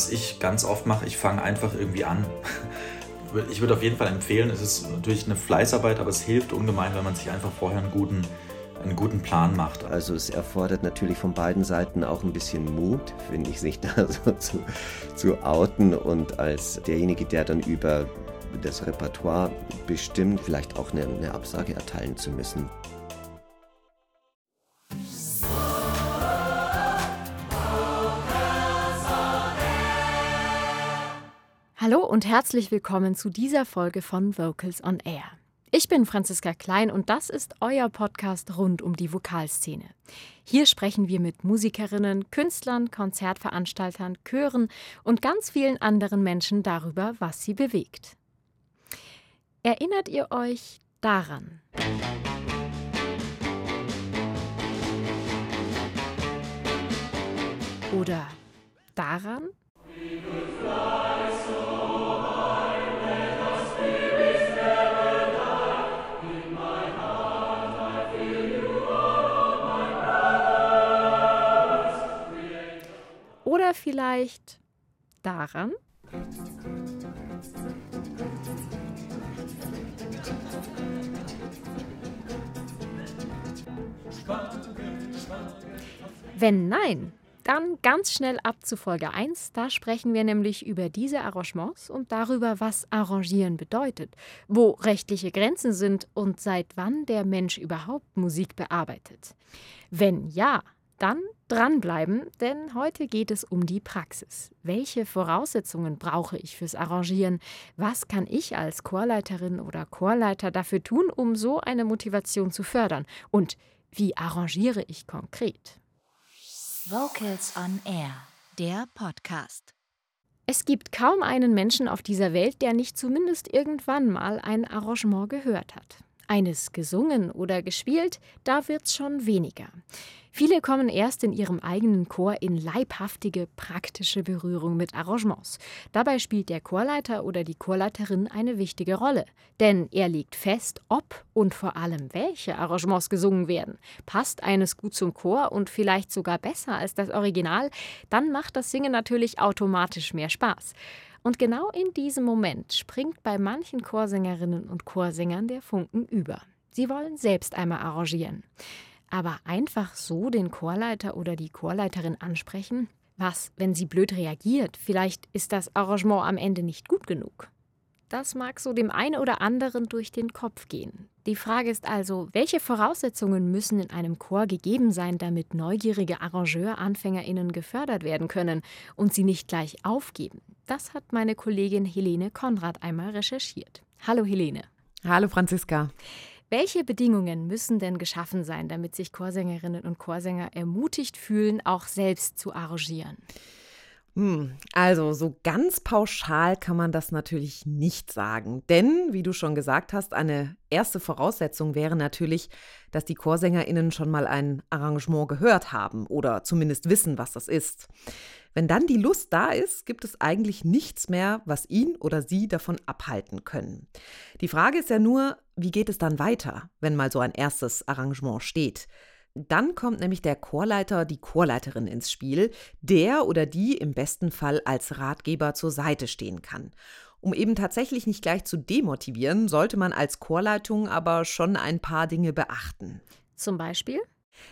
was ich ganz oft mache, ich fange einfach irgendwie an. Ich würde auf jeden Fall empfehlen, es ist natürlich eine Fleißarbeit, aber es hilft ungemein, wenn man sich einfach vorher einen guten, einen guten Plan macht. Also es erfordert natürlich von beiden Seiten auch ein bisschen Mut, finde ich, sich da so zu, zu outen und als derjenige, der dann über das Repertoire bestimmt, vielleicht auch eine, eine Absage erteilen zu müssen. Hallo und herzlich willkommen zu dieser Folge von Vocals on Air. Ich bin Franziska Klein und das ist euer Podcast rund um die Vokalszene. Hier sprechen wir mit Musikerinnen, Künstlern, Konzertveranstaltern, Chören und ganz vielen anderen Menschen darüber, was sie bewegt. Erinnert ihr euch daran? Oder daran? Oder vielleicht daran? Wenn nein, dann ganz schnell ab zu Folge 1. Da sprechen wir nämlich über diese Arrangements und darüber, was Arrangieren bedeutet, wo rechtliche Grenzen sind und seit wann der Mensch überhaupt Musik bearbeitet. Wenn ja, dann dranbleiben, denn heute geht es um die Praxis. Welche Voraussetzungen brauche ich fürs Arrangieren? Was kann ich als Chorleiterin oder Chorleiter dafür tun, um so eine Motivation zu fördern? Und wie arrangiere ich konkret? Vocals on Air, der Podcast. Es gibt kaum einen Menschen auf dieser Welt, der nicht zumindest irgendwann mal ein Arrangement gehört hat. Eines gesungen oder gespielt, da wird's schon weniger. Viele kommen erst in ihrem eigenen Chor in leibhaftige, praktische Berührung mit Arrangements. Dabei spielt der Chorleiter oder die Chorleiterin eine wichtige Rolle. Denn er legt fest, ob und vor allem welche Arrangements gesungen werden. Passt eines gut zum Chor und vielleicht sogar besser als das Original, dann macht das Singen natürlich automatisch mehr Spaß. Und genau in diesem Moment springt bei manchen Chorsängerinnen und Chorsängern der Funken über. Sie wollen selbst einmal arrangieren. Aber einfach so den Chorleiter oder die Chorleiterin ansprechen? Was, wenn sie blöd reagiert? Vielleicht ist das Arrangement am Ende nicht gut genug. Das mag so dem einen oder anderen durch den Kopf gehen. Die Frage ist also, welche Voraussetzungen müssen in einem Chor gegeben sein, damit neugierige Arrangeur-AnfängerInnen gefördert werden können und sie nicht gleich aufgeben? Das hat meine Kollegin Helene Konrad einmal recherchiert. Hallo Helene. Hallo Franziska. Welche Bedingungen müssen denn geschaffen sein, damit sich Chorsängerinnen und Chorsänger ermutigt fühlen, auch selbst zu arrangieren? Hm, also so ganz pauschal kann man das natürlich nicht sagen. Denn, wie du schon gesagt hast, eine erste Voraussetzung wäre natürlich, dass die Chorsängerinnen schon mal ein Arrangement gehört haben oder zumindest wissen, was das ist. Wenn dann die Lust da ist, gibt es eigentlich nichts mehr, was ihn oder sie davon abhalten können. Die Frage ist ja nur, wie geht es dann weiter, wenn mal so ein erstes Arrangement steht? Dann kommt nämlich der Chorleiter, die Chorleiterin ins Spiel, der oder die im besten Fall als Ratgeber zur Seite stehen kann. Um eben tatsächlich nicht gleich zu demotivieren, sollte man als Chorleitung aber schon ein paar Dinge beachten. Zum Beispiel?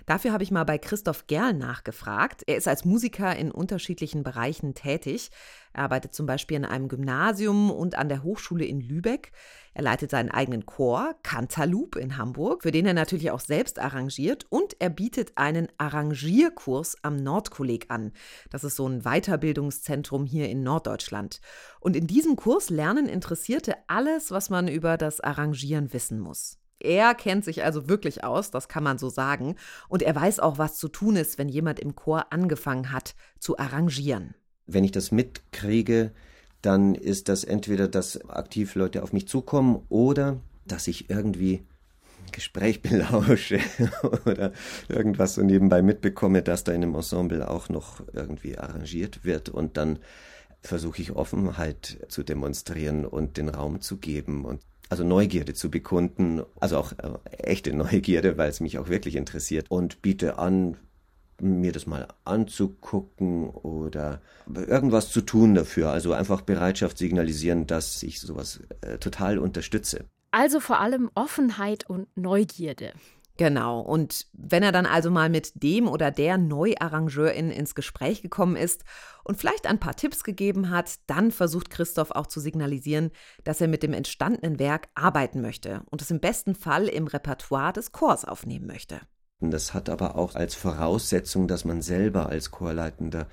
Dafür habe ich mal bei Christoph Gerl nachgefragt. Er ist als Musiker in unterschiedlichen Bereichen tätig. Er arbeitet zum Beispiel in einem Gymnasium und an der Hochschule in Lübeck. Er leitet seinen eigenen Chor, Cantaloup in Hamburg, für den er natürlich auch selbst arrangiert. Und er bietet einen Arrangierkurs am Nordkolleg an. Das ist so ein Weiterbildungszentrum hier in Norddeutschland. Und in diesem Kurs lernen Interessierte alles, was man über das Arrangieren wissen muss. Er kennt sich also wirklich aus, das kann man so sagen. Und er weiß auch, was zu tun ist, wenn jemand im Chor angefangen hat zu arrangieren. Wenn ich das mitkriege, dann ist das entweder, dass aktiv Leute auf mich zukommen oder dass ich irgendwie Gespräch belausche oder irgendwas so nebenbei mitbekomme, dass da in einem Ensemble auch noch irgendwie arrangiert wird und dann versuche ich Offenheit zu demonstrieren und den Raum zu geben und also Neugierde zu bekunden, also auch äh, echte Neugierde, weil es mich auch wirklich interessiert und biete an, mir das mal anzugucken oder irgendwas zu tun dafür. Also einfach Bereitschaft signalisieren, dass ich sowas äh, total unterstütze. Also vor allem Offenheit und Neugierde. Genau. Und wenn er dann also mal mit dem oder der Neuarrangeurin ins Gespräch gekommen ist und vielleicht ein paar Tipps gegeben hat, dann versucht Christoph auch zu signalisieren, dass er mit dem entstandenen Werk arbeiten möchte und es im besten Fall im Repertoire des Chors aufnehmen möchte. Das hat aber auch als Voraussetzung, dass man selber als Chorleitender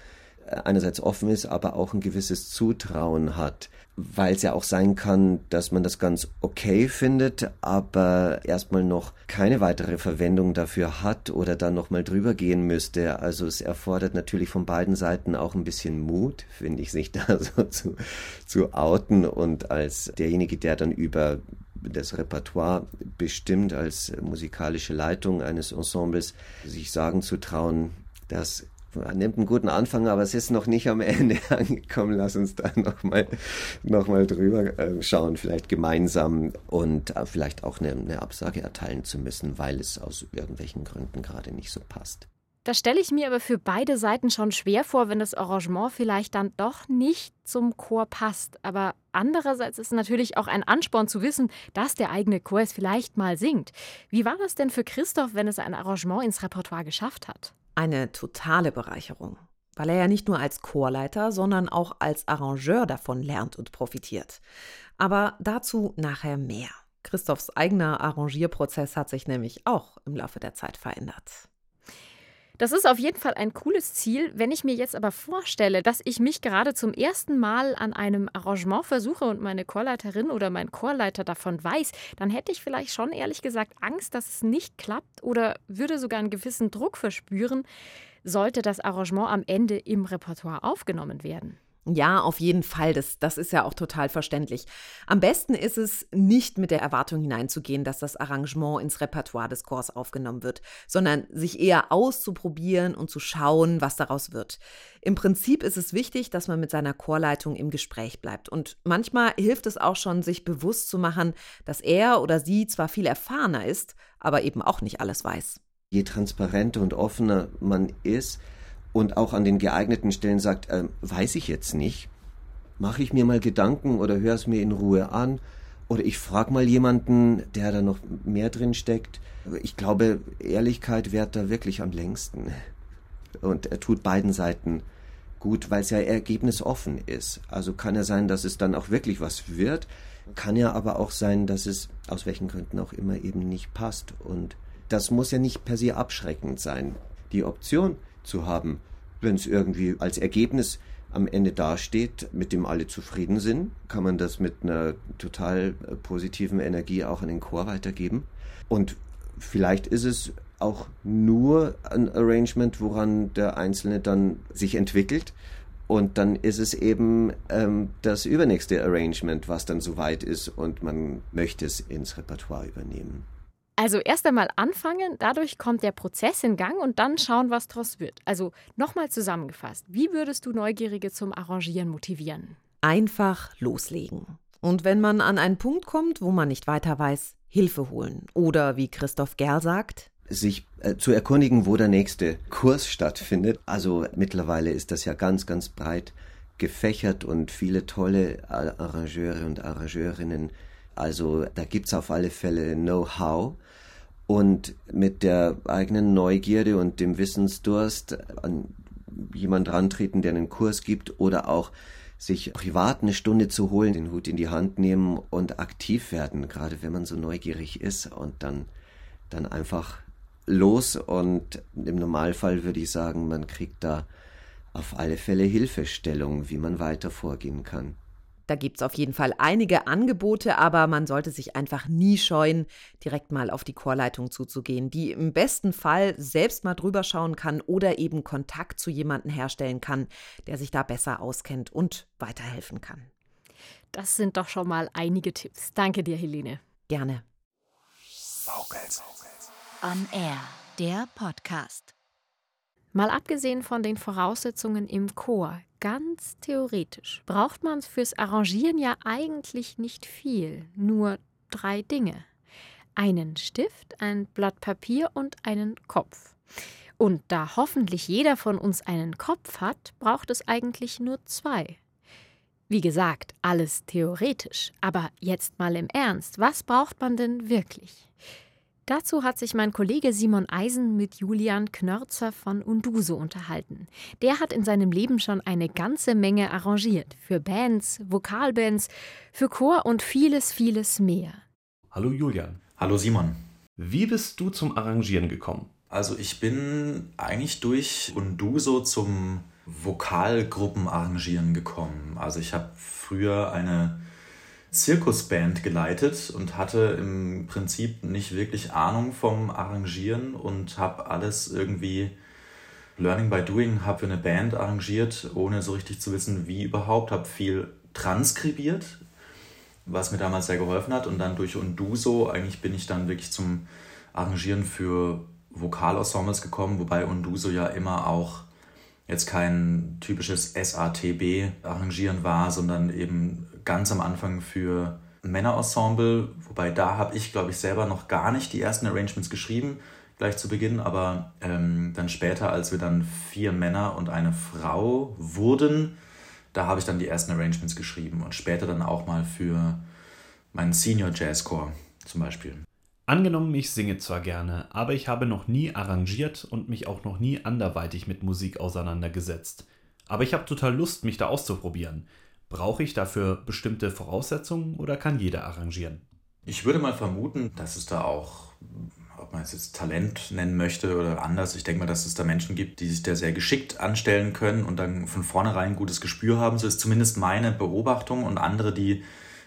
einerseits offen ist, aber auch ein gewisses Zutrauen hat, weil es ja auch sein kann, dass man das ganz okay findet, aber erstmal noch keine weitere Verwendung dafür hat oder dann nochmal drüber gehen müsste. Also es erfordert natürlich von beiden Seiten auch ein bisschen Mut, finde ich, sich da so zu, zu outen und als derjenige, der dann über das Repertoire bestimmt als musikalische Leitung eines Ensembles, sich sagen zu trauen, dass nimmt einen guten Anfang, aber es ist noch nicht am Ende angekommen. Lass uns da nochmal noch mal drüber äh, schauen, vielleicht gemeinsam und äh, vielleicht auch eine, eine Absage erteilen zu müssen, weil es aus irgendwelchen Gründen gerade nicht so passt. Das stelle ich mir aber für beide Seiten schon schwer vor, wenn das Arrangement vielleicht dann doch nicht zum Chor passt. Aber andererseits ist es natürlich auch ein Ansporn zu wissen, dass der eigene Chor es vielleicht mal singt. Wie war das denn für Christoph, wenn es ein Arrangement ins Repertoire geschafft hat? Eine totale Bereicherung, weil er ja nicht nur als Chorleiter, sondern auch als Arrangeur davon lernt und profitiert. Aber dazu nachher mehr. Christophs eigener Arrangierprozess hat sich nämlich auch im Laufe der Zeit verändert. Das ist auf jeden Fall ein cooles Ziel. Wenn ich mir jetzt aber vorstelle, dass ich mich gerade zum ersten Mal an einem Arrangement versuche und meine Chorleiterin oder mein Chorleiter davon weiß, dann hätte ich vielleicht schon ehrlich gesagt Angst, dass es nicht klappt oder würde sogar einen gewissen Druck verspüren, sollte das Arrangement am Ende im Repertoire aufgenommen werden. Ja, auf jeden Fall. Das, das ist ja auch total verständlich. Am besten ist es, nicht mit der Erwartung hineinzugehen, dass das Arrangement ins Repertoire des Chors aufgenommen wird, sondern sich eher auszuprobieren und zu schauen, was daraus wird. Im Prinzip ist es wichtig, dass man mit seiner Chorleitung im Gespräch bleibt. Und manchmal hilft es auch schon, sich bewusst zu machen, dass er oder sie zwar viel erfahrener ist, aber eben auch nicht alles weiß. Je transparenter und offener man ist, und auch an den geeigneten Stellen sagt, äh, weiß ich jetzt nicht, mache ich mir mal Gedanken oder höre es mir in Ruhe an oder ich frage mal jemanden, der da noch mehr drin steckt. Ich glaube, Ehrlichkeit währt da wirklich am längsten. Und er tut beiden Seiten gut, weil es ja ergebnisoffen ist. Also kann ja sein, dass es dann auch wirklich was wird, kann ja aber auch sein, dass es aus welchen Gründen auch immer eben nicht passt. Und das muss ja nicht per se abschreckend sein. Die Option, zu haben, wenn es irgendwie als Ergebnis am Ende dasteht, mit dem alle zufrieden sind, kann man das mit einer total äh, positiven Energie auch an den Chor weitergeben. Und vielleicht ist es auch nur ein Arrangement, woran der Einzelne dann sich entwickelt. Und dann ist es eben ähm, das übernächste Arrangement, was dann soweit ist und man möchte es ins Repertoire übernehmen. Also erst einmal anfangen, dadurch kommt der Prozess in Gang und dann schauen, was daraus wird. Also nochmal zusammengefasst, wie würdest du Neugierige zum Arrangieren motivieren? Einfach loslegen. Und wenn man an einen Punkt kommt, wo man nicht weiter weiß, Hilfe holen. Oder wie Christoph Gerl sagt, sich äh, zu erkundigen, wo der nächste Kurs stattfindet. Also mittlerweile ist das ja ganz, ganz breit gefächert und viele tolle Arrangeure und Arrangeurinnen. Also da gibt es auf alle Fälle Know-how und mit der eigenen Neugierde und dem Wissensdurst an jemand rantreten, der einen Kurs gibt oder auch sich privat eine Stunde zu holen, den Hut in die Hand nehmen und aktiv werden, gerade wenn man so neugierig ist und dann, dann einfach los und im Normalfall würde ich sagen, man kriegt da auf alle Fälle Hilfestellung, wie man weiter vorgehen kann. Da gibt es auf jeden Fall einige Angebote, aber man sollte sich einfach nie scheuen, direkt mal auf die Chorleitung zuzugehen, die im besten Fall selbst mal drüber schauen kann oder eben Kontakt zu jemandem herstellen kann, der sich da besser auskennt und weiterhelfen kann. Das sind doch schon mal einige Tipps. Danke dir, Helene. Gerne. Vocals. On Air, der Podcast. Mal abgesehen von den Voraussetzungen im Chor, ganz theoretisch, braucht man fürs Arrangieren ja eigentlich nicht viel, nur drei Dinge. Einen Stift, ein Blatt Papier und einen Kopf. Und da hoffentlich jeder von uns einen Kopf hat, braucht es eigentlich nur zwei. Wie gesagt, alles theoretisch, aber jetzt mal im Ernst, was braucht man denn wirklich? Dazu hat sich mein Kollege Simon Eisen mit Julian Knörzer von Unduso unterhalten. Der hat in seinem Leben schon eine ganze Menge arrangiert. Für Bands, Vokalbands, für Chor und vieles, vieles mehr. Hallo Julian. Hallo Simon. Wie bist du zum Arrangieren gekommen? Also ich bin eigentlich durch Unduso zum Vokalgruppenarrangieren gekommen. Also ich habe früher eine Zirkusband geleitet und hatte im Prinzip nicht wirklich Ahnung vom Arrangieren und habe alles irgendwie Learning by Doing, habe für eine Band arrangiert, ohne so richtig zu wissen, wie überhaupt, habe viel transkribiert, was mir damals sehr geholfen hat und dann durch Unduso eigentlich bin ich dann wirklich zum Arrangieren für Vokalensembles gekommen, wobei Unduso ja immer auch jetzt kein typisches SATB-Arrangieren war, sondern eben ganz am Anfang für Männerensemble, wobei da habe ich, glaube ich, selber noch gar nicht die ersten Arrangements geschrieben, gleich zu Beginn, aber ähm, dann später, als wir dann vier Männer und eine Frau wurden, da habe ich dann die ersten Arrangements geschrieben und später dann auch mal für meinen Senior Jazzcore zum Beispiel. Angenommen, ich singe zwar gerne, aber ich habe noch nie arrangiert und mich auch noch nie anderweitig mit Musik auseinandergesetzt. Aber ich habe total Lust, mich da auszuprobieren. Brauche ich dafür bestimmte Voraussetzungen oder kann jeder arrangieren? Ich würde mal vermuten, dass es da auch, ob man es jetzt Talent nennen möchte oder anders, ich denke mal, dass es da Menschen gibt, die sich da sehr geschickt anstellen können und dann von vornherein ein gutes Gespür haben. So ist zumindest meine Beobachtung und andere, die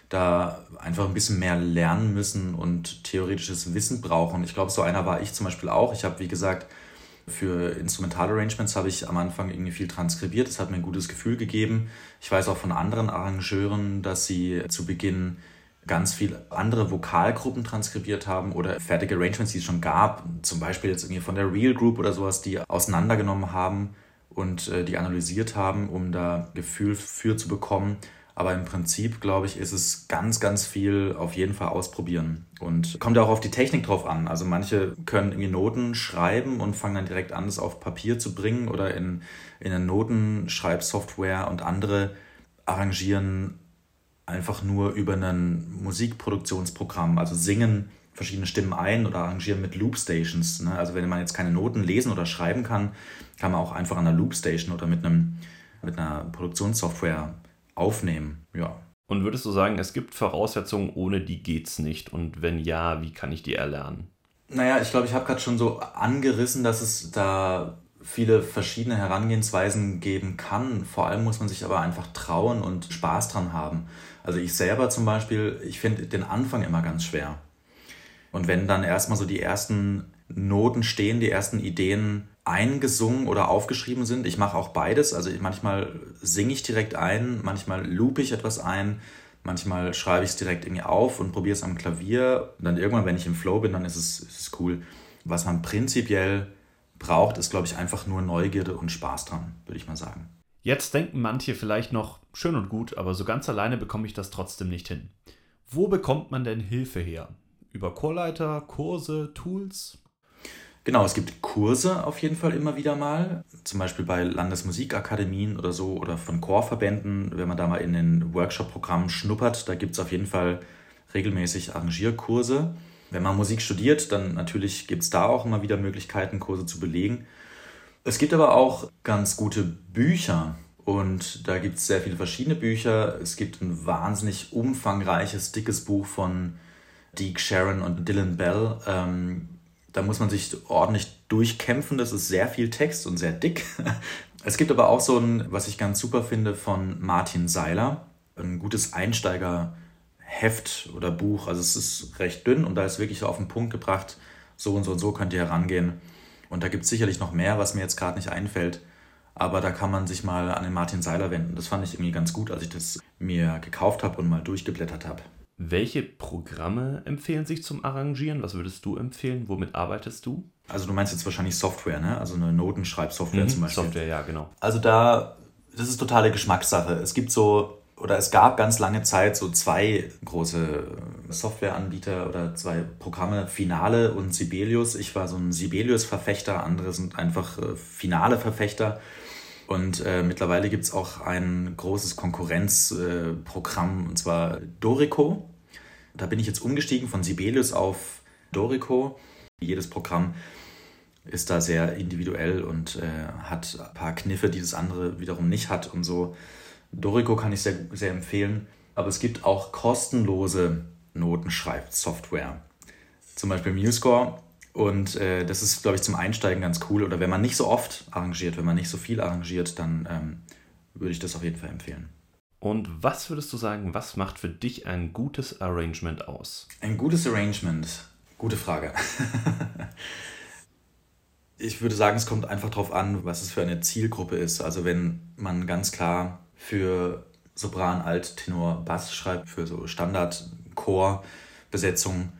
da einfach ein bisschen mehr lernen müssen und theoretisches Wissen brauchen. Ich glaube, so einer war ich zum Beispiel auch. Ich habe, wie gesagt, für Instrumentalarrangements habe ich am Anfang irgendwie viel transkribiert. Das hat mir ein gutes Gefühl gegeben. Ich weiß auch von anderen Arrangeuren, dass sie zu Beginn ganz viel andere Vokalgruppen transkribiert haben oder fertige Arrangements, die es schon gab, zum Beispiel jetzt irgendwie von der Real Group oder sowas, die auseinandergenommen haben und äh, die analysiert haben, um da Gefühl für zu bekommen. Aber im Prinzip, glaube ich, ist es ganz, ganz viel auf jeden Fall ausprobieren. Und kommt auch auf die Technik drauf an. Also manche können irgendwie Noten schreiben und fangen dann direkt an, das auf Papier zu bringen oder in, in eine Notenschreibsoftware und andere arrangieren einfach nur über ein Musikproduktionsprogramm, also singen verschiedene Stimmen ein oder arrangieren mit Loopstations. Ne? Also wenn man jetzt keine Noten lesen oder schreiben kann, kann man auch einfach an einer Loopstation oder mit, einem, mit einer Produktionssoftware aufnehmen. Ja. Und würdest du sagen, es gibt Voraussetzungen, ohne die geht's nicht? Und wenn ja, wie kann ich die erlernen? Naja, ich glaube, ich habe gerade schon so angerissen, dass es da viele verschiedene Herangehensweisen geben kann. Vor allem muss man sich aber einfach trauen und Spaß dran haben. Also ich selber zum Beispiel, ich finde den Anfang immer ganz schwer. Und wenn dann erstmal so die ersten Noten stehen, die ersten Ideen eingesungen oder aufgeschrieben sind. Ich mache auch beides. Also manchmal singe ich direkt ein, manchmal loop ich etwas ein, manchmal schreibe ich es direkt irgendwie auf und probiere es am Klavier. Und dann irgendwann, wenn ich im Flow bin, dann ist es, ist es cool. Was man prinzipiell braucht, ist, glaube ich, einfach nur Neugierde und Spaß dran, würde ich mal sagen. Jetzt denken manche vielleicht noch, schön und gut, aber so ganz alleine bekomme ich das trotzdem nicht hin. Wo bekommt man denn Hilfe her? Über Chorleiter, Kurse, Tools? Genau, es gibt Kurse auf jeden Fall immer wieder mal, zum Beispiel bei Landesmusikakademien oder so oder von Chorverbänden, wenn man da mal in den Workshop-Programmen schnuppert, da gibt es auf jeden Fall regelmäßig Arrangierkurse. Wenn man Musik studiert, dann natürlich gibt es da auch immer wieder Möglichkeiten, Kurse zu belegen. Es gibt aber auch ganz gute Bücher und da gibt es sehr viele verschiedene Bücher. Es gibt ein wahnsinnig umfangreiches, dickes Buch von Deke Sharon und Dylan Bell. Ähm, da muss man sich ordentlich durchkämpfen. Das ist sehr viel Text und sehr dick. Es gibt aber auch so ein, was ich ganz super finde, von Martin Seiler. Ein gutes Einsteigerheft oder Buch. Also es ist recht dünn und da ist wirklich so auf den Punkt gebracht, so und so und so könnt ihr herangehen. Und da gibt es sicherlich noch mehr, was mir jetzt gerade nicht einfällt. Aber da kann man sich mal an den Martin Seiler wenden. Das fand ich irgendwie ganz gut, als ich das mir gekauft habe und mal durchgeblättert habe. Welche Programme empfehlen sich zum Arrangieren? Was würdest du empfehlen? Womit arbeitest du? Also du meinst jetzt wahrscheinlich Software, ne? Also eine Notenschreibsoftware mhm, zum Beispiel. Software, ja, genau. Also da, das ist totale Geschmackssache. Es gibt so oder es gab ganz lange Zeit so zwei große Softwareanbieter oder zwei Programme, Finale und Sibelius. Ich war so ein Sibelius-Verfechter, andere sind einfach äh, Finale-Verfechter. Und äh, mittlerweile gibt es auch ein großes Konkurrenzprogramm, äh, und zwar Dorico. Da bin ich jetzt umgestiegen von Sibelius auf Dorico. Jedes Programm ist da sehr individuell und äh, hat ein paar Kniffe, die das andere wiederum nicht hat und so. Dorico kann ich sehr, sehr empfehlen, aber es gibt auch kostenlose Notenschreibsoftware. Zum Beispiel MuseScore und äh, das ist, glaube ich, zum Einsteigen ganz cool. Oder wenn man nicht so oft arrangiert, wenn man nicht so viel arrangiert, dann ähm, würde ich das auf jeden Fall empfehlen. Und was würdest du sagen, was macht für dich ein gutes Arrangement aus? Ein gutes Arrangement, gute Frage. ich würde sagen, es kommt einfach darauf an, was es für eine Zielgruppe ist. Also wenn man ganz klar für Sopran, Alt, Tenor, Bass schreibt, für so Standard-Chor-Besetzungen,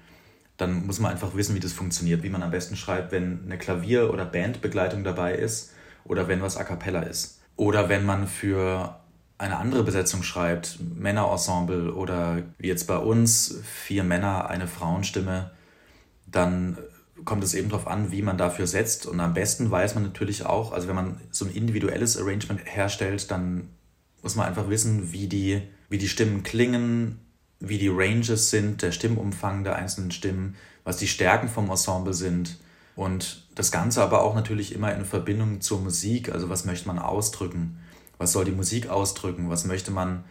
dann muss man einfach wissen, wie das funktioniert, wie man am besten schreibt, wenn eine Klavier- oder Bandbegleitung dabei ist oder wenn was a cappella ist. Oder wenn man für eine andere Besetzung schreibt, Männerensemble oder wie jetzt bei uns, vier Männer, eine Frauenstimme, dann kommt es eben darauf an, wie man dafür setzt. Und am besten weiß man natürlich auch, also wenn man so ein individuelles Arrangement herstellt, dann muss man einfach wissen, wie die, wie die Stimmen klingen, wie die Ranges sind, der Stimmumfang der einzelnen Stimmen, was die Stärken vom Ensemble sind. Und das Ganze aber auch natürlich immer in Verbindung zur Musik. Also was möchte man ausdrücken? Was soll die Musik ausdrücken? Was möchte man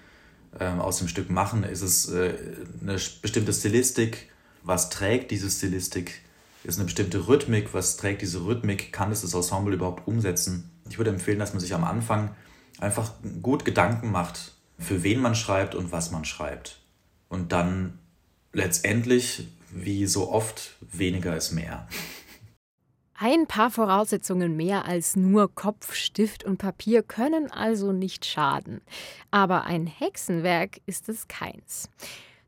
äh, aus dem Stück machen? Ist es äh, eine bestimmte Stilistik? Was trägt diese Stilistik? Ist eine bestimmte Rhythmik? Was trägt diese Rhythmik? Kann es das Ensemble überhaupt umsetzen? Ich würde empfehlen, dass man sich am Anfang einfach gut Gedanken macht, für wen man schreibt und was man schreibt. Und dann letztendlich, wie so oft, weniger ist mehr. Ein paar Voraussetzungen mehr als nur Kopf, Stift und Papier können also nicht schaden. Aber ein Hexenwerk ist es keins.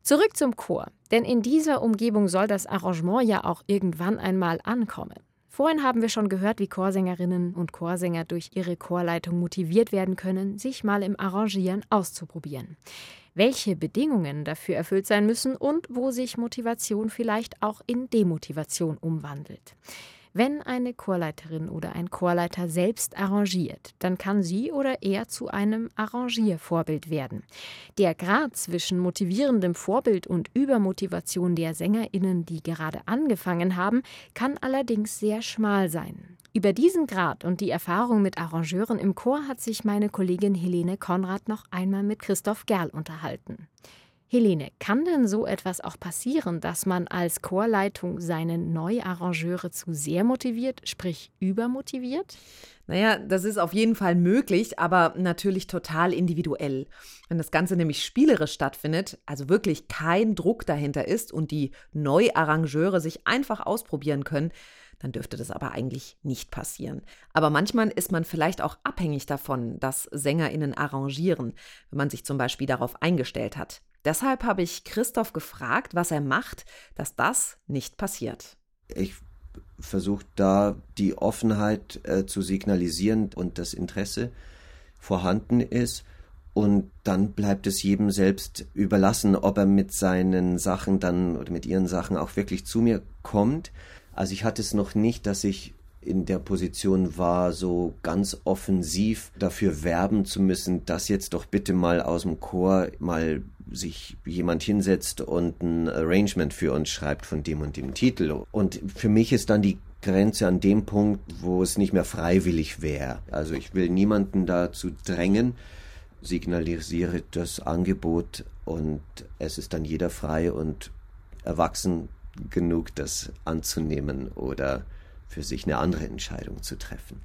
Zurück zum Chor, denn in dieser Umgebung soll das Arrangement ja auch irgendwann einmal ankommen. Vorhin haben wir schon gehört, wie Chorsängerinnen und Chorsänger durch ihre Chorleitung motiviert werden können, sich mal im Arrangieren auszuprobieren. Welche Bedingungen dafür erfüllt sein müssen und wo sich Motivation vielleicht auch in Demotivation umwandelt. Wenn eine Chorleiterin oder ein Chorleiter selbst arrangiert, dann kann sie oder er zu einem Arrangiervorbild werden. Der Grad zwischen motivierendem Vorbild und Übermotivation der Sängerinnen, die gerade angefangen haben, kann allerdings sehr schmal sein. Über diesen Grad und die Erfahrung mit Arrangeuren im Chor hat sich meine Kollegin Helene Konrad noch einmal mit Christoph Gerl unterhalten. Helene, kann denn so etwas auch passieren, dass man als Chorleitung seine Neuarrangeure zu sehr motiviert, sprich übermotiviert? Naja, das ist auf jeden Fall möglich, aber natürlich total individuell. Wenn das Ganze nämlich spielerisch stattfindet, also wirklich kein Druck dahinter ist und die Neuarrangeure sich einfach ausprobieren können, dann dürfte das aber eigentlich nicht passieren. Aber manchmal ist man vielleicht auch abhängig davon, dass SängerInnen arrangieren, wenn man sich zum Beispiel darauf eingestellt hat. Deshalb habe ich Christoph gefragt, was er macht, dass das nicht passiert. Ich versuche da die Offenheit äh, zu signalisieren und das Interesse vorhanden ist. Und dann bleibt es jedem selbst überlassen, ob er mit seinen Sachen dann oder mit ihren Sachen auch wirklich zu mir kommt. Also ich hatte es noch nicht, dass ich in der Position war, so ganz offensiv dafür werben zu müssen, dass jetzt doch bitte mal aus dem Chor mal sich jemand hinsetzt und ein Arrangement für uns schreibt von dem und dem Titel. Und für mich ist dann die Grenze an dem Punkt, wo es nicht mehr freiwillig wäre. Also ich will niemanden dazu drängen, signalisiere das Angebot und es ist dann jeder frei und erwachsen genug, das anzunehmen oder für sich eine andere Entscheidung zu treffen.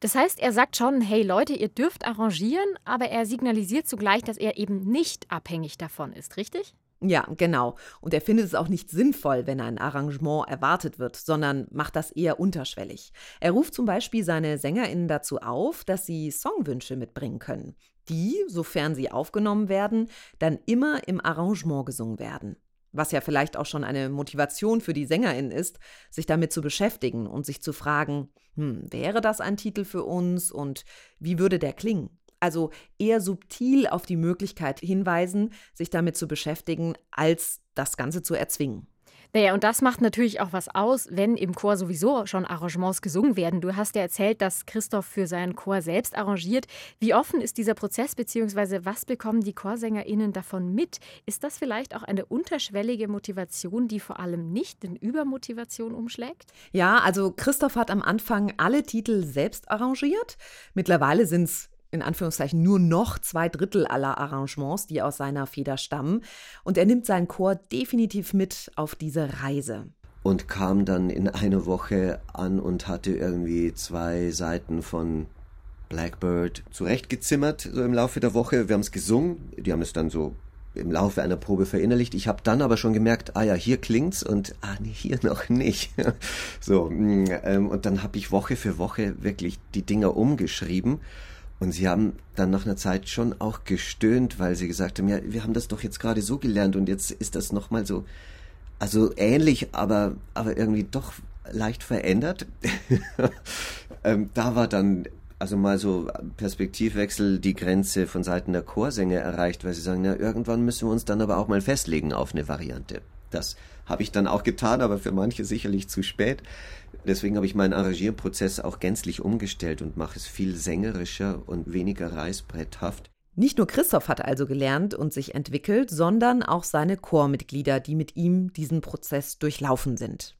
Das heißt, er sagt schon, hey Leute, ihr dürft arrangieren, aber er signalisiert zugleich, dass er eben nicht abhängig davon ist, richtig? Ja, genau. Und er findet es auch nicht sinnvoll, wenn ein Arrangement erwartet wird, sondern macht das eher unterschwellig. Er ruft zum Beispiel seine SängerInnen dazu auf, dass sie Songwünsche mitbringen können, die, sofern sie aufgenommen werden, dann immer im Arrangement gesungen werden was ja vielleicht auch schon eine Motivation für die Sängerin ist, sich damit zu beschäftigen und sich zu fragen, hm, wäre das ein Titel für uns und wie würde der klingen? Also eher subtil auf die Möglichkeit hinweisen, sich damit zu beschäftigen, als das Ganze zu erzwingen. Naja, und das macht natürlich auch was aus, wenn im Chor sowieso schon Arrangements gesungen werden. Du hast ja erzählt, dass Christoph für seinen Chor selbst arrangiert. Wie offen ist dieser Prozess, beziehungsweise was bekommen die ChorsängerInnen davon mit? Ist das vielleicht auch eine unterschwellige Motivation, die vor allem nicht in Übermotivation umschlägt? Ja, also Christoph hat am Anfang alle Titel selbst arrangiert. Mittlerweile sind es in Anführungszeichen nur noch zwei Drittel aller Arrangements, die aus seiner Feder stammen. Und er nimmt seinen Chor definitiv mit auf diese Reise. Und kam dann in einer Woche an und hatte irgendwie zwei Seiten von Blackbird zurechtgezimmert, so im Laufe der Woche. Wir haben es gesungen, die haben es dann so im Laufe einer Probe verinnerlicht. Ich habe dann aber schon gemerkt, ah ja, hier klingt's und ah nee, hier noch nicht. so mm, ähm, und dann habe ich Woche für Woche wirklich die Dinger umgeschrieben und sie haben dann nach einer Zeit schon auch gestöhnt, weil sie gesagt haben, ja, wir haben das doch jetzt gerade so gelernt und jetzt ist das nochmal so, also ähnlich, aber, aber irgendwie doch leicht verändert. ähm, da war dann also mal so Perspektivwechsel die Grenze von Seiten der Chorsänger erreicht, weil sie sagen, ja, irgendwann müssen wir uns dann aber auch mal festlegen auf eine Variante. Das habe ich dann auch getan, aber für manche sicherlich zu spät. Deswegen habe ich meinen Arrangierprozess auch gänzlich umgestellt und mache es viel sängerischer und weniger reißbretthaft. Nicht nur Christoph hat also gelernt und sich entwickelt, sondern auch seine Chormitglieder, die mit ihm diesen Prozess durchlaufen sind.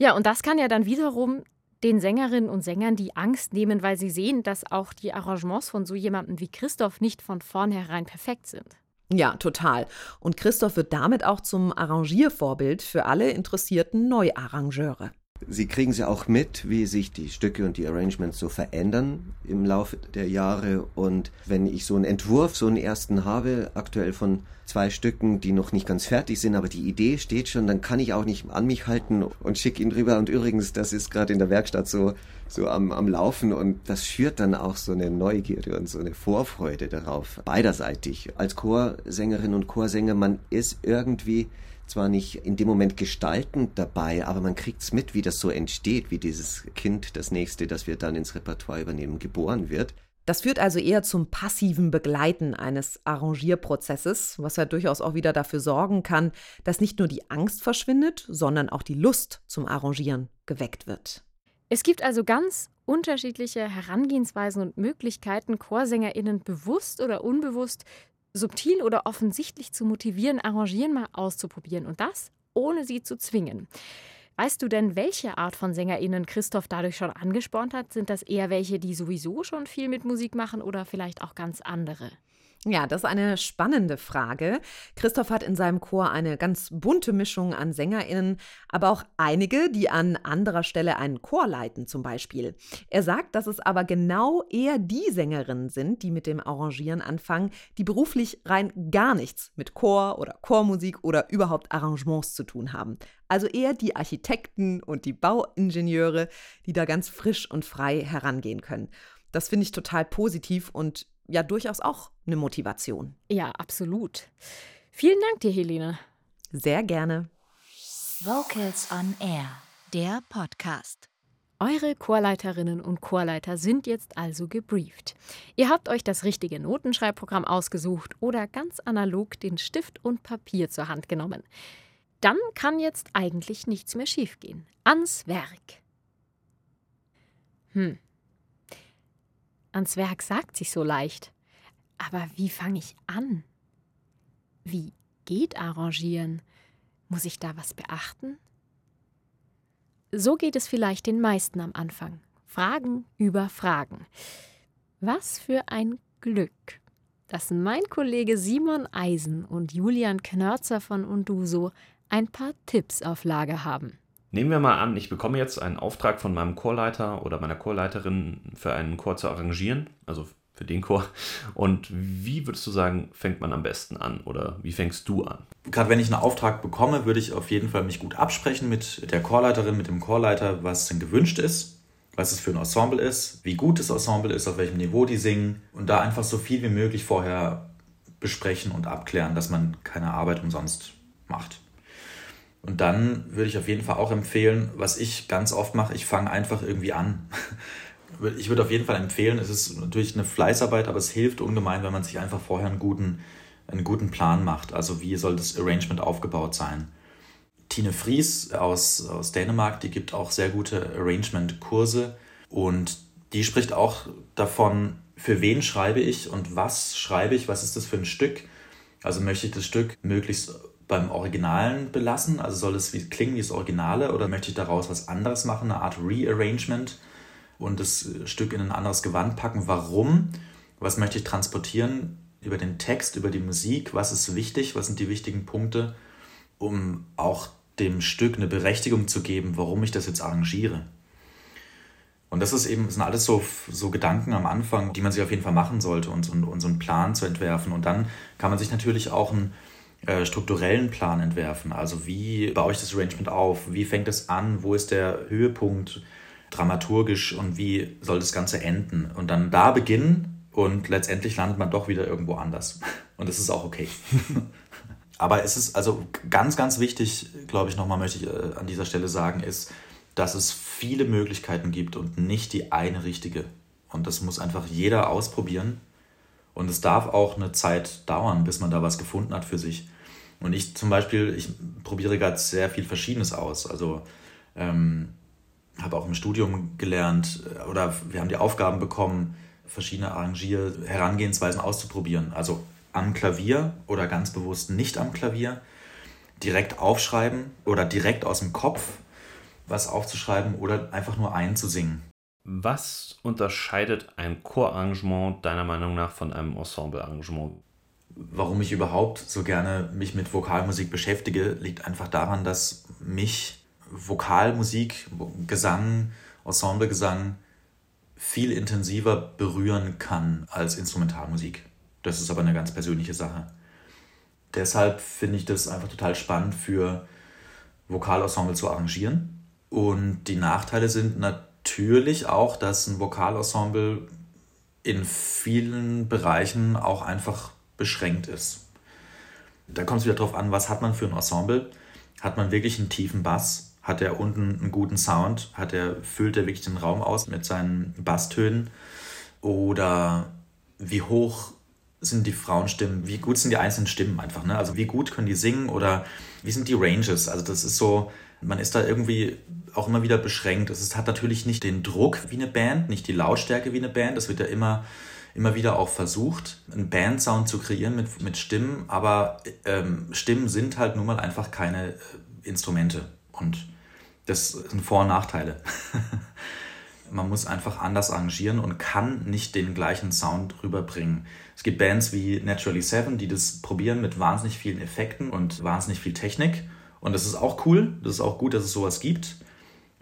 Ja, und das kann ja dann wiederum den Sängerinnen und Sängern die Angst nehmen, weil sie sehen, dass auch die Arrangements von so jemandem wie Christoph nicht von vornherein perfekt sind. Ja, total. Und Christoph wird damit auch zum Arrangiervorbild für alle interessierten Neuarrangeure. Sie kriegen sie auch mit, wie sich die Stücke und die Arrangements so verändern im Laufe der Jahre. Und wenn ich so einen Entwurf, so einen ersten habe, aktuell von zwei Stücken, die noch nicht ganz fertig sind, aber die Idee steht schon, dann kann ich auch nicht an mich halten und schicke ihn drüber. Und übrigens, das ist gerade in der Werkstatt so, so am, am Laufen und das schürt dann auch so eine Neugierde und so eine Vorfreude darauf, beiderseitig. Als Chorsängerin und Chorsänger, man ist irgendwie zwar nicht in dem Moment gestaltend dabei, aber man kriegt es mit, wie das so entsteht, wie dieses Kind, das nächste, das wir dann ins Repertoire übernehmen, geboren wird. Das führt also eher zum passiven Begleiten eines Arrangierprozesses, was ja durchaus auch wieder dafür sorgen kann, dass nicht nur die Angst verschwindet, sondern auch die Lust zum Arrangieren geweckt wird. Es gibt also ganz unterschiedliche Herangehensweisen und Möglichkeiten, ChorsängerInnen bewusst oder unbewusst subtil oder offensichtlich zu motivieren, Arrangieren mal auszuprobieren und das ohne sie zu zwingen. Weißt du denn, welche Art von SängerInnen Christoph dadurch schon angespornt hat? Sind das eher welche, die sowieso schon viel mit Musik machen oder vielleicht auch ganz andere? Ja, das ist eine spannende Frage. Christoph hat in seinem Chor eine ganz bunte Mischung an SängerInnen, aber auch einige, die an anderer Stelle einen Chor leiten, zum Beispiel. Er sagt, dass es aber genau eher die Sängerinnen sind, die mit dem Arrangieren anfangen, die beruflich rein gar nichts mit Chor oder Chormusik oder überhaupt Arrangements zu tun haben. Also eher die Architekten und die Bauingenieure, die da ganz frisch und frei herangehen können. Das finde ich total positiv und ja durchaus auch eine Motivation. Ja, absolut. Vielen Dank dir, Helene. Sehr gerne. Vocals on Air, der Podcast. Eure Chorleiterinnen und Chorleiter sind jetzt also gebrieft. Ihr habt euch das richtige Notenschreibprogramm ausgesucht oder ganz analog den Stift und Papier zur Hand genommen. Dann kann jetzt eigentlich nichts mehr schiefgehen. Ans Werk. Hm, Ans Werk sagt sich so leicht. Aber wie fange ich an? Wie geht arrangieren? Muss ich da was beachten? So geht es vielleicht den meisten am Anfang. Fragen über Fragen. Was für ein Glück, dass mein Kollege Simon Eisen und Julian Knörzer von Unduso ein paar Tipps auf Lager haben. Nehmen wir mal an, ich bekomme jetzt einen Auftrag von meinem Chorleiter oder meiner Chorleiterin für einen Chor zu arrangieren, also für den Chor. Und wie würdest du sagen, fängt man am besten an oder wie fängst du an? Gerade wenn ich einen Auftrag bekomme, würde ich auf jeden Fall mich gut absprechen mit der Chorleiterin, mit dem Chorleiter, was denn gewünscht ist, was es für ein Ensemble ist, wie gut das Ensemble ist, auf welchem Niveau die singen und da einfach so viel wie möglich vorher besprechen und abklären, dass man keine Arbeit umsonst macht. Und dann würde ich auf jeden Fall auch empfehlen, was ich ganz oft mache, ich fange einfach irgendwie an. Ich würde auf jeden Fall empfehlen, es ist natürlich eine Fleißarbeit, aber es hilft ungemein, wenn man sich einfach vorher einen guten, einen guten Plan macht. Also wie soll das Arrangement aufgebaut sein? Tine Fries aus, aus Dänemark, die gibt auch sehr gute Arrangement-Kurse und die spricht auch davon, für wen schreibe ich und was schreibe ich, was ist das für ein Stück. Also möchte ich das Stück möglichst beim Originalen belassen, also soll es wie, klingen wie das Originale oder möchte ich daraus was anderes machen, eine Art Rearrangement und das Stück in ein anderes Gewand packen. Warum? Was möchte ich transportieren über den Text, über die Musik? Was ist wichtig? Was sind die wichtigen Punkte, um auch dem Stück eine Berechtigung zu geben, warum ich das jetzt arrangiere? Und das ist eben, sind alles so, so Gedanken am Anfang, die man sich auf jeden Fall machen sollte und, und, und so einen Plan zu entwerfen. Und dann kann man sich natürlich auch einen äh, strukturellen Plan entwerfen. Also wie baue ich das Arrangement auf? Wie fängt es an? Wo ist der Höhepunkt dramaturgisch und wie soll das Ganze enden? Und dann da beginnen und letztendlich landet man doch wieder irgendwo anders. Und das ist auch okay. Aber es ist also ganz, ganz wichtig, glaube ich, nochmal möchte ich äh, an dieser Stelle sagen, ist, dass es viele Möglichkeiten gibt und nicht die eine richtige. Und das muss einfach jeder ausprobieren. Und es darf auch eine Zeit dauern, bis man da was gefunden hat für sich. Und ich zum Beispiel, ich probiere gerade sehr viel Verschiedenes aus. Also ähm, habe auch im Studium gelernt äh, oder wir haben die Aufgaben bekommen, verschiedene Arrangier Herangehensweisen auszuprobieren. Also am Klavier oder ganz bewusst nicht am Klavier, direkt aufschreiben oder direkt aus dem Kopf was aufzuschreiben oder einfach nur einzusingen. Was unterscheidet ein Chorarrangement deiner Meinung nach von einem Ensemblearrangement? Warum ich überhaupt so gerne mich mit Vokalmusik beschäftige, liegt einfach daran, dass mich Vokalmusik, Gesang, Ensemblegesang viel intensiver berühren kann als Instrumentalmusik. Das ist aber eine ganz persönliche Sache. Deshalb finde ich das einfach total spannend für Vokalensemble zu arrangieren und die Nachteile sind natürlich auch, dass ein Vokalensemble in vielen Bereichen auch einfach beschränkt ist. Da kommt es wieder darauf an, was hat man für ein Ensemble? Hat man wirklich einen tiefen Bass? Hat er unten einen guten Sound? Hat er, füllt er wirklich den Raum aus mit seinen Basstönen? Oder wie hoch sind die Frauenstimmen? Wie gut sind die einzelnen Stimmen einfach? Ne? Also wie gut können die singen oder wie sind die Ranges? Also das ist so, man ist da irgendwie auch immer wieder beschränkt. Es hat natürlich nicht den Druck wie eine Band, nicht die Lautstärke wie eine Band. Das wird ja immer, immer wieder auch versucht, einen Bandsound zu kreieren mit, mit Stimmen. Aber ähm, Stimmen sind halt nun mal einfach keine äh, Instrumente. Und das sind Vor- und Nachteile. Man muss einfach anders arrangieren und kann nicht den gleichen Sound rüberbringen. Es gibt Bands wie Naturally Seven, die das probieren mit wahnsinnig vielen Effekten und wahnsinnig viel Technik. Und das ist auch cool, das ist auch gut, dass es sowas gibt.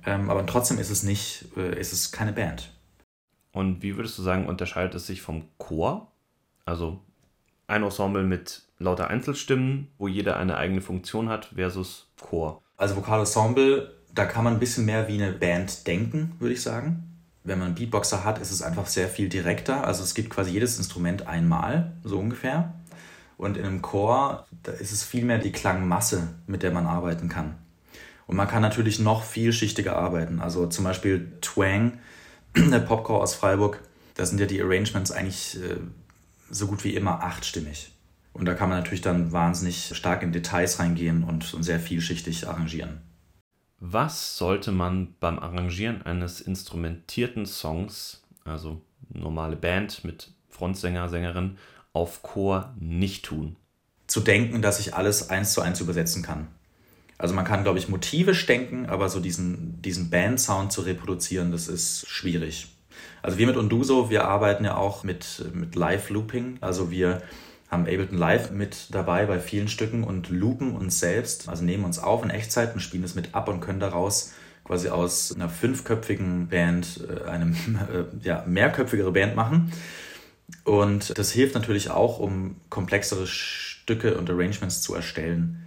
Ähm, aber trotzdem ist es nicht, äh, ist es keine Band. Und wie würdest du sagen, unterscheidet es sich vom Chor? Also ein Ensemble mit lauter Einzelstimmen, wo jeder eine eigene Funktion hat, versus Chor. Also Vokalensemble, da kann man ein bisschen mehr wie eine Band denken, würde ich sagen. Wenn man einen Beatboxer hat, ist es einfach sehr viel direkter. Also es gibt quasi jedes Instrument einmal, so ungefähr. Und in einem Chor, da ist es viel mehr die Klangmasse, mit der man arbeiten kann. Und man kann natürlich noch vielschichtiger arbeiten. Also zum Beispiel Twang, der Popcore aus Freiburg, da sind ja die Arrangements eigentlich äh, so gut wie immer achtstimmig. Und da kann man natürlich dann wahnsinnig stark in Details reingehen und sehr vielschichtig arrangieren. Was sollte man beim Arrangieren eines instrumentierten Songs, also normale Band mit Frontsänger, Sängerin, auf Chor nicht tun? Zu denken, dass ich alles eins zu eins übersetzen kann. Also man kann, glaube ich, motivisch denken, aber so diesen, diesen Band-Sound zu reproduzieren, das ist schwierig. Also wir mit Unduso, wir arbeiten ja auch mit, mit Live-Looping. Also wir haben Ableton Live mit dabei bei vielen Stücken und loopen uns selbst, also nehmen uns auf in Echtzeit und spielen es mit ab und können daraus quasi aus einer fünfköpfigen Band äh, eine äh, ja, mehrköpfigere Band machen. Und das hilft natürlich auch, um komplexere Stücke und Arrangements zu erstellen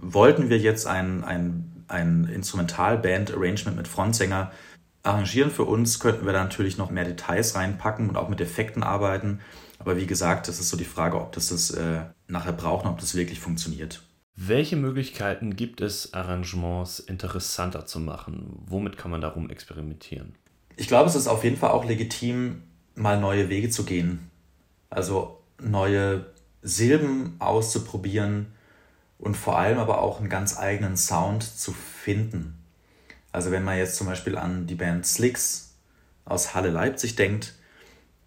wollten wir jetzt ein, ein, ein Instrumentalband-Arrangement mit Frontsänger arrangieren für uns, könnten wir da natürlich noch mehr Details reinpacken und auch mit Effekten arbeiten. Aber wie gesagt, das ist so die Frage, ob das das äh, nachher braucht und ob das wirklich funktioniert. Welche Möglichkeiten gibt es, Arrangements interessanter zu machen? Womit kann man darum experimentieren? Ich glaube, es ist auf jeden Fall auch legitim, mal neue Wege zu gehen. Also neue Silben auszuprobieren und vor allem aber auch einen ganz eigenen Sound zu finden. Also wenn man jetzt zum Beispiel an die Band Slicks aus Halle Leipzig denkt,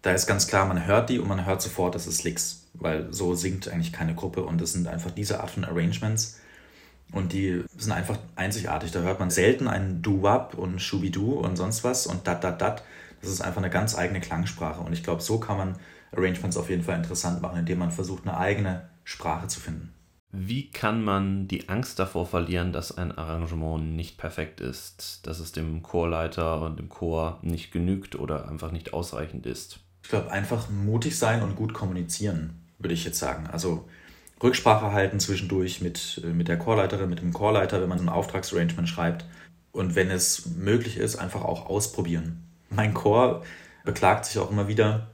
da ist ganz klar, man hört die und man hört sofort, das ist Slicks, weil so singt eigentlich keine Gruppe und das sind einfach diese Art von Arrangements und die sind einfach einzigartig. Da hört man selten einen Do-Wap und Shubidu und sonst was und Dat Dat Dat. Das ist einfach eine ganz eigene Klangsprache und ich glaube, so kann man Arrangements auf jeden Fall interessant machen, indem man versucht, eine eigene Sprache zu finden. Wie kann man die Angst davor verlieren, dass ein Arrangement nicht perfekt ist, dass es dem Chorleiter und dem Chor nicht genügt oder einfach nicht ausreichend ist? Ich glaube, einfach mutig sein und gut kommunizieren, würde ich jetzt sagen. Also Rücksprache halten zwischendurch mit, mit der Chorleiterin, mit dem Chorleiter, wenn man ein Auftragsarrangement schreibt. Und wenn es möglich ist, einfach auch ausprobieren. Mein Chor beklagt sich auch immer wieder,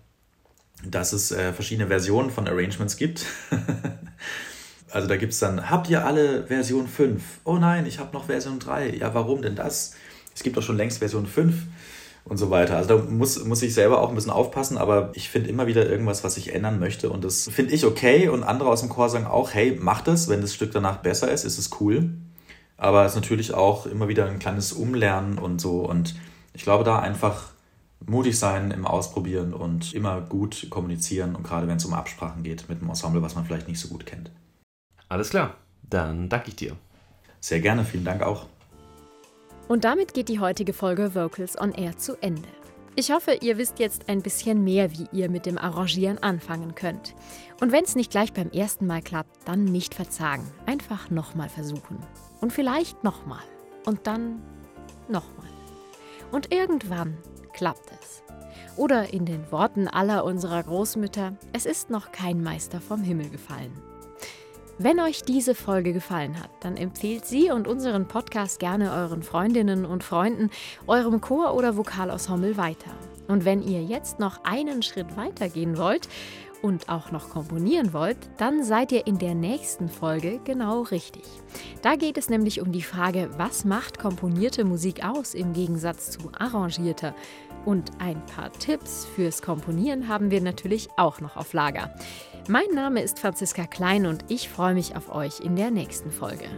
dass es äh, verschiedene Versionen von Arrangements gibt. Also da gibt es dann, habt ihr alle Version 5? Oh nein, ich habe noch Version 3. Ja, warum denn das? Es gibt doch schon längst Version 5 und so weiter. Also da muss, muss ich selber auch ein bisschen aufpassen, aber ich finde immer wieder irgendwas, was ich ändern möchte und das finde ich okay und andere aus dem Chor sagen auch, hey, mach das, wenn das Stück danach besser ist, ist es cool. Aber es ist natürlich auch immer wieder ein kleines Umlernen und so und ich glaube da einfach mutig sein im Ausprobieren und immer gut kommunizieren und gerade wenn es um Absprachen geht mit einem Ensemble, was man vielleicht nicht so gut kennt. Alles klar, dann danke ich dir. Sehr gerne, vielen Dank auch. Und damit geht die heutige Folge Vocals on Air zu Ende. Ich hoffe, ihr wisst jetzt ein bisschen mehr, wie ihr mit dem Arrangieren anfangen könnt. Und wenn es nicht gleich beim ersten Mal klappt, dann nicht verzagen. Einfach nochmal versuchen. Und vielleicht nochmal. Und dann nochmal. Und irgendwann klappt es. Oder in den Worten aller unserer Großmütter, es ist noch kein Meister vom Himmel gefallen. Wenn euch diese Folge gefallen hat, dann empfehlt sie und unseren Podcast gerne euren Freundinnen und Freunden, eurem Chor oder Vokalensemble weiter. Und wenn ihr jetzt noch einen Schritt weiter gehen wollt und auch noch komponieren wollt, dann seid ihr in der nächsten Folge genau richtig. Da geht es nämlich um die Frage, was macht komponierte Musik aus im Gegensatz zu arrangierter? Und ein paar Tipps fürs Komponieren haben wir natürlich auch noch auf Lager. Mein Name ist Franziska Klein und ich freue mich auf euch in der nächsten Folge.